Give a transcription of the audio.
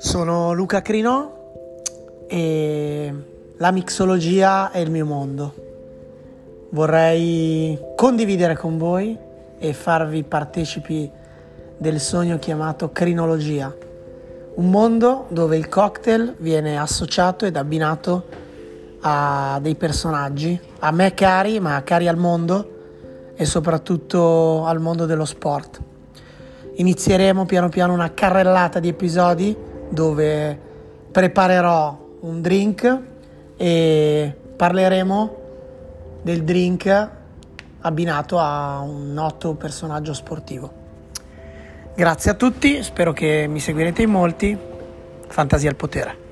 Sono Luca Crinò e la mixologia è il mio mondo. Vorrei condividere con voi e farvi partecipi del sogno chiamato crinologia, un mondo dove il cocktail viene associato ed abbinato a dei personaggi, a me cari, ma cari al mondo e soprattutto al mondo dello sport. Inizieremo piano piano una carrellata di episodi dove preparerò un drink e parleremo del drink abbinato a un noto personaggio sportivo. Grazie a tutti, spero che mi seguirete in molti. Fantasia al potere.